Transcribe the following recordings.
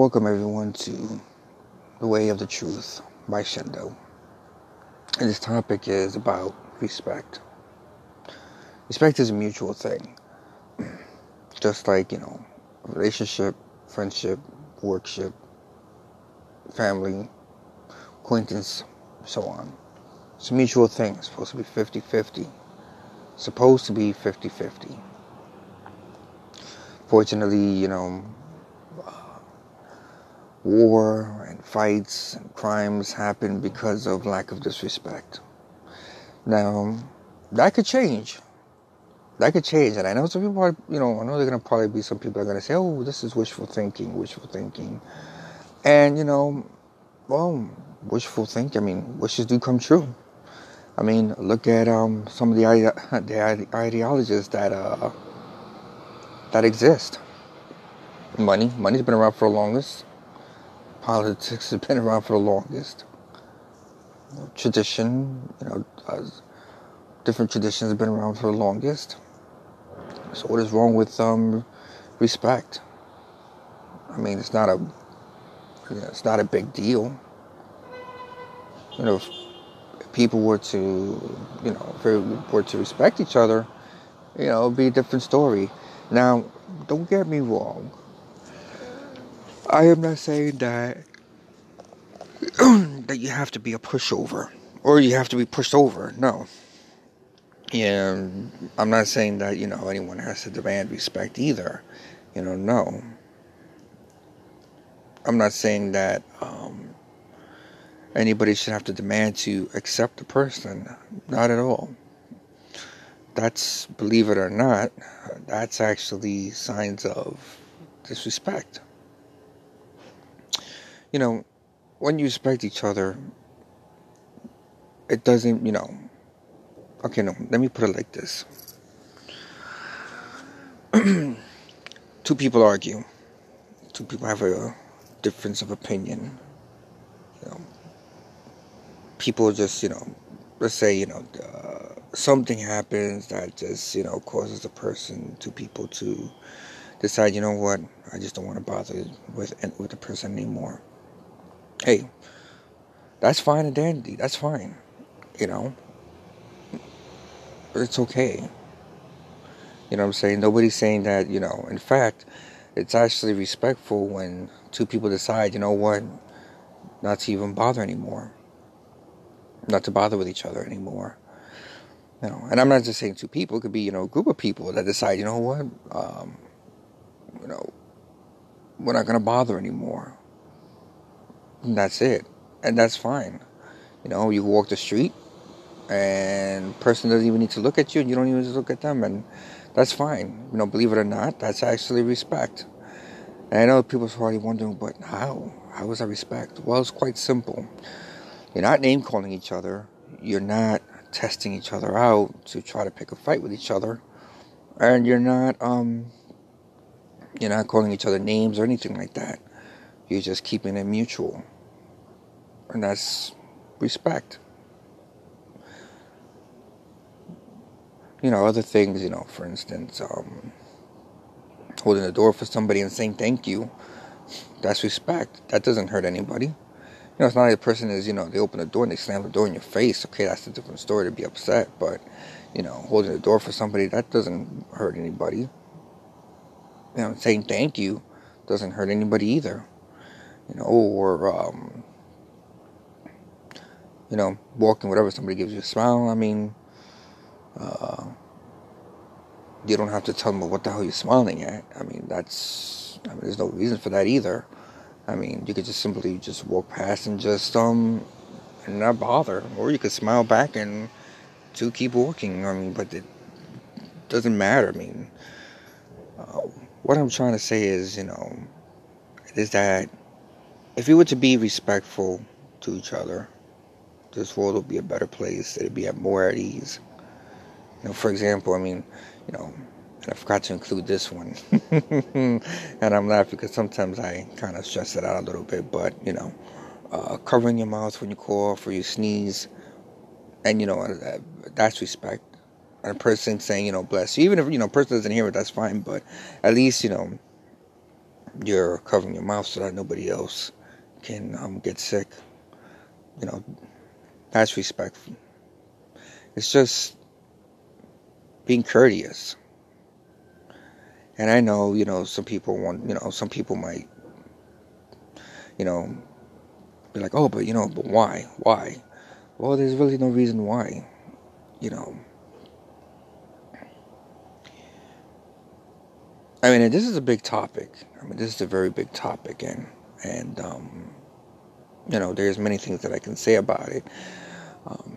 Welcome everyone to The Way of the Truth by Shendo. And this topic is about respect. Respect is a mutual thing. Just like, you know, relationship, friendship, workship, family, acquaintance, so on. It's a mutual thing. It's supposed to be 50 50. Supposed to be 50 50. Fortunately, you know, war and fights and crimes happen because of lack of disrespect. Now, that could change. That could change. And I know some people are, you know, I know they're going to probably be some people are going to say, oh, this is wishful thinking, wishful thinking. And, you know, well, wishful thinking, I mean, wishes do come true. I mean, look at um, some of the, the ideologies that, uh, that exist. Money. Money's been around for the longest politics has been around for the longest. Tradition, you know, uh, different traditions have been around for the longest. So what is wrong with um, respect? I mean, it's not a, you know, it's not a big deal. You know, if people were to, you know, if they were to respect each other, you know, it'd be a different story. Now, don't get me wrong. I am not saying that that you have to be a pushover or you have to be pushed over. No. Yeah, I'm not saying that you know anyone has to demand respect either. You know, no. I'm not saying that um, anybody should have to demand to accept a person. Not at all. That's, believe it or not, that's actually signs of disrespect you know, when you respect each other, it doesn't, you know. Okay, no, let me put it like this. Two people argue. Two people have a difference of opinion. You know, people just, you know, let's say, you know, uh, something happens that just, you know, causes a person, two people to decide, you know what, I just don't want to bother with with the person anymore hey, that's fine and dandy. That's fine. You know? It's okay. You know what I'm saying? Nobody's saying that, you know, in fact, it's actually respectful when two people decide, you know what, not to even bother anymore. Not to bother with each other anymore. You know, and I'm not just saying two people, it could be, you know, a group of people that decide, you know what, um, you know, we're not going to bother anymore. And that's it. And that's fine. You know, you walk the street and person doesn't even need to look at you and you don't even look at them and that's fine. You know, believe it or not, that's actually respect. And I know people are probably wondering, but how? How is that respect? Well, it's quite simple. You're not name calling each other. You're not testing each other out to try to pick a fight with each other. And you're not um you're not calling each other names or anything like that. You're just keeping it mutual. And that's respect. You know, other things, you know, for instance, um, holding the door for somebody and saying thank you, that's respect. That doesn't hurt anybody. You know, it's not like the person is, you know, they open the door and they slam the door in your face. Okay, that's a different story to be upset. But, you know, holding the door for somebody, that doesn't hurt anybody. You know, saying thank you doesn't hurt anybody either you know, or um, you know, walking, whatever. Somebody gives you a smile. I mean, uh, you don't have to tell them what the hell you're smiling at. I mean, that's. I mean, there's no reason for that either. I mean, you could just simply just walk past and just um, and not bother, or you could smile back and to keep walking. I mean, but it doesn't matter. I mean, uh, what I'm trying to say is, you know, is that if we were to be respectful to each other, this world would be a better place. It'd be more at ease. You know, for example, I mean, you know, and I forgot to include this one, and I'm laughing because sometimes I kind of stress it out a little bit. But you know, uh, covering your mouth when you cough or you sneeze, and you know, uh, that's respect. And a person saying, you know, bless you, even if you know, a person doesn't hear it, that's fine. But at least you know, you're covering your mouth so that nobody else can um, get sick. You know, that's respectful. It's just being courteous. And I know, you know, some people want, you know, some people might, you know, be like, oh, but, you know, but why? Why? Well, there's really no reason why, you know. I mean, this is a big topic. I mean, this is a very big topic, and and um, you know, there's many things that I can say about it. Um,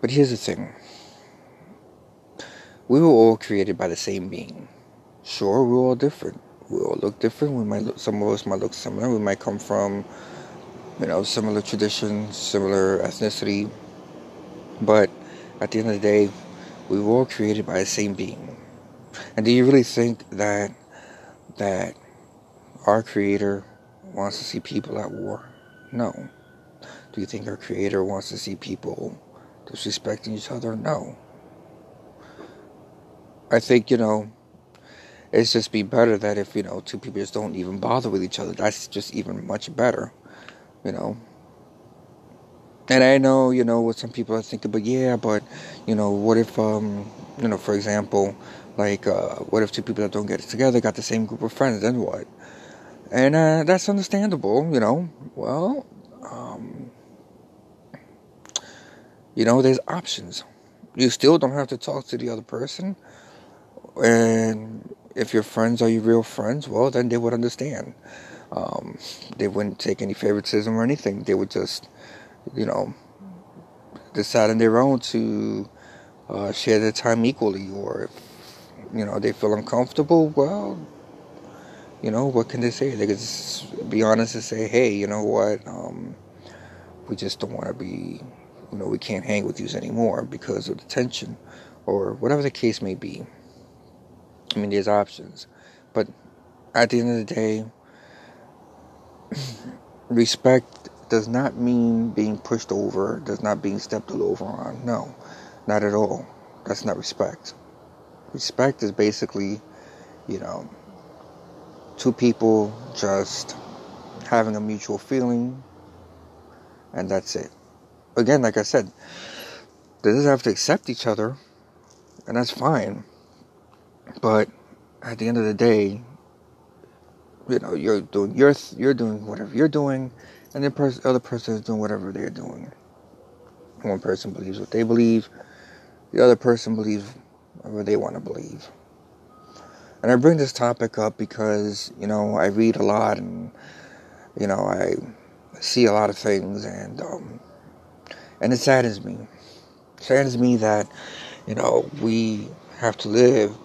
but here's the thing: we were all created by the same being. Sure, we're all different. We all look different. We might look, some of us might look similar. We might come from, you know, similar traditions, similar ethnicity. But at the end of the day, we were all created by the same being. And do you really think that that our creator wants to see people at war? No. Do you think our creator wants to see people disrespecting each other? No. I think, you know, it's just be better that if, you know, two people just don't even bother with each other. That's just even much better, you know. And I know, you know, what some people are thinking, but yeah, but, you know, what if, um, you know, for example, like, uh, what if two people that don't get together got the same group of friends? Then what? And uh, that's understandable, you know. Well, um, you know, there's options. You still don't have to talk to the other person. And if your friends are your real friends, well, then they would understand. Um, they wouldn't take any favoritism or anything. They would just, you know, decide on their own to uh, share their time equally. Or if, you know, they feel uncomfortable, well, you know, what can they say? They could be honest and say, hey, you know what, um, we just don't want to be, you know, we can't hang with you anymore because of the tension or whatever the case may be. I mean, there's options. But at the end of the day, respect does not mean being pushed over, does not being stepped all over on. No, not at all. That's not respect. Respect is basically, you know, two people just having a mutual feeling, and that's it. Again, like I said, they doesn't have to accept each other, and that's fine. But at the end of the day, you know, you're doing you're you're doing whatever you're doing, and the other person is doing whatever they're doing. One person believes what they believe, the other person believes whatever they want to believe. And I bring this topic up because, you know, I read a lot and, you know, I see a lot of things and, um, and it saddens me. It saddens me that, you know, we have to live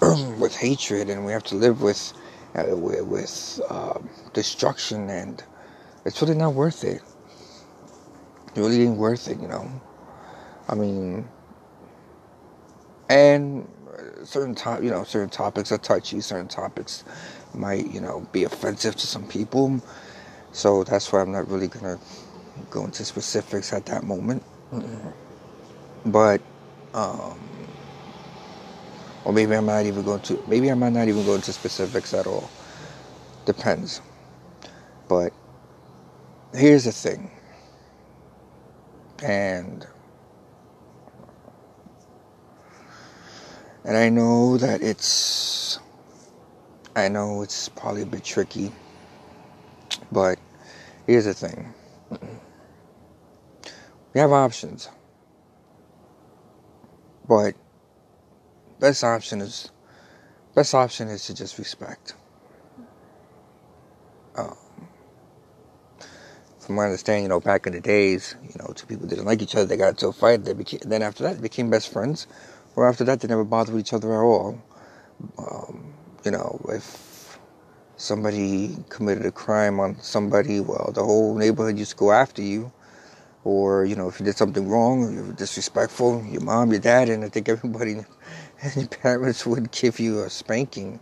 with hatred and we have to live with, uh, with, uh, destruction and it's really not worth it. It really ain't worth it, you know. I mean, and certain top, you know, certain topics are touchy. Certain topics might, you know, be offensive to some people. So that's why I'm not really gonna go into specifics at that moment. Mm-hmm. But, um, or maybe I might even go to, maybe I might not even go into specifics at all. Depends. But here's the thing, and And I know that it's, I know it's probably a bit tricky, but here's the thing. We have options, but best option is best option is to just respect. Um, from my understanding, you know, back in the days, you know, two people didn't like each other, they got into a fight, they became, then after that, they became best friends or after that, they never bothered each other at all. Um, you know, if somebody committed a crime on somebody, well, the whole neighborhood used to go after you. Or, you know, if you did something wrong, you were disrespectful, your mom, your dad, and I think everybody and your parents would give you a spanking.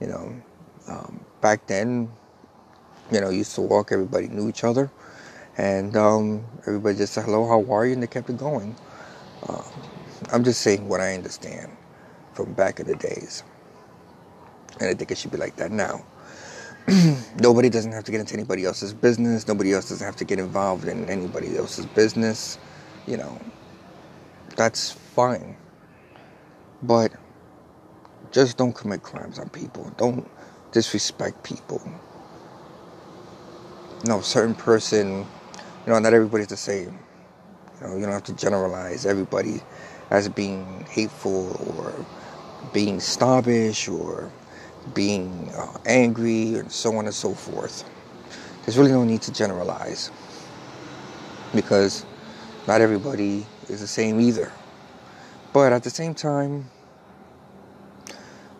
You know, um, back then, you know, used to walk, everybody knew each other. And um, everybody just said, hello, how are you? And they kept it going. Um, I'm just saying what I understand from back in the days. And I think it should be like that now. nobody doesn't have to get into anybody else's business. Nobody else doesn't have to get involved in anybody else's business. You know, that's fine. But just don't commit crimes on people. Don't disrespect people. You know, certain person, you know, not everybody's the same. You know, you don't have to generalize everybody as being hateful or being snobbish or being uh, angry and so on and so forth. There's really no need to generalize because not everybody is the same either. But at the same time,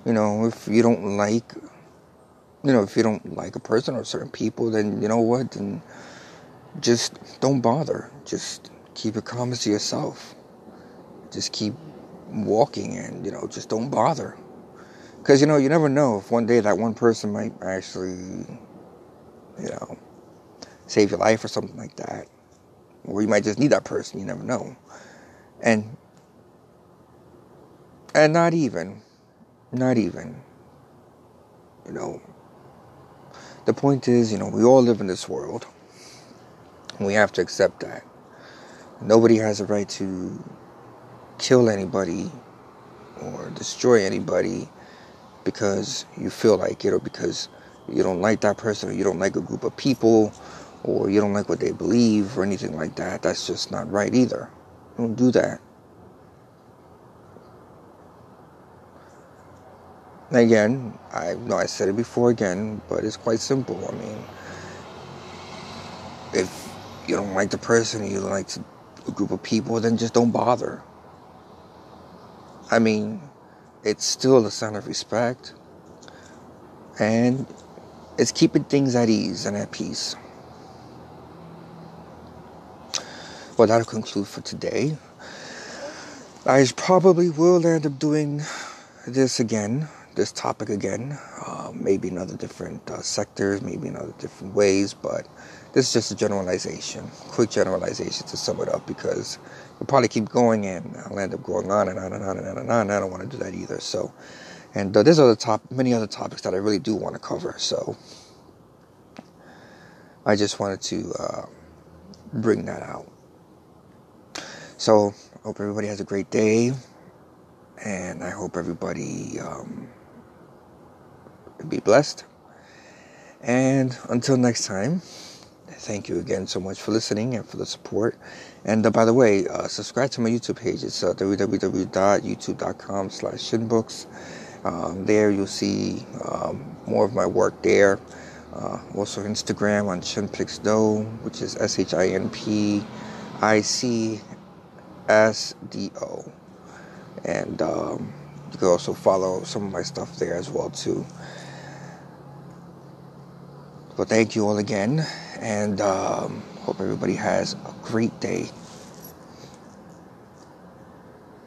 you know, if you don't like, you know, if you don't like a person or certain people, then you know what? Then just don't bother. Just keep your comments to yourself. Just keep walking and, you know, just don't bother. Because, you know, you never know if one day that one person might actually, you know, save your life or something like that. Or you might just need that person. You never know. And, and not even, not even, you know, the point is, you know, we all live in this world. And we have to accept that. Nobody has a right to kill anybody or destroy anybody because you feel like it or because you don't like that person or you don't like a group of people or you don't like what they believe or anything like that. That's just not right either. Don't do that. Again, I know I said it before again, but it's quite simple. I mean, if you don't like the person, you don't like a group of people, then just don't bother. I mean, it's still a sign of respect. And it's keeping things at ease and at peace. Well, that'll conclude for today. I probably will end up doing this again, this topic again, maybe in other different uh, sectors, maybe in other different ways, but this is just a generalization, quick generalization to sum it up because I'll probably keep going and I'll end up going on and on and on and on and on. And I don't want to do that either. So, and uh, there's other top, many other topics that I really do want to cover. So, I just wanted to uh, bring that out. So, hope everybody has a great day, and I hope everybody um, be blessed. And until next time. Thank you again so much for listening and for the support. And uh, by the way, uh, subscribe to my YouTube page. It's uh, www.youtube.com slash shinbooks. Um, there you'll see um, more of my work there. Uh, also Instagram on Shinpicsdo, which is S-H-I-N-P-I-C-S-D-O. And um, you can also follow some of my stuff there as well too. But thank you all again, and um, hope everybody has a great day.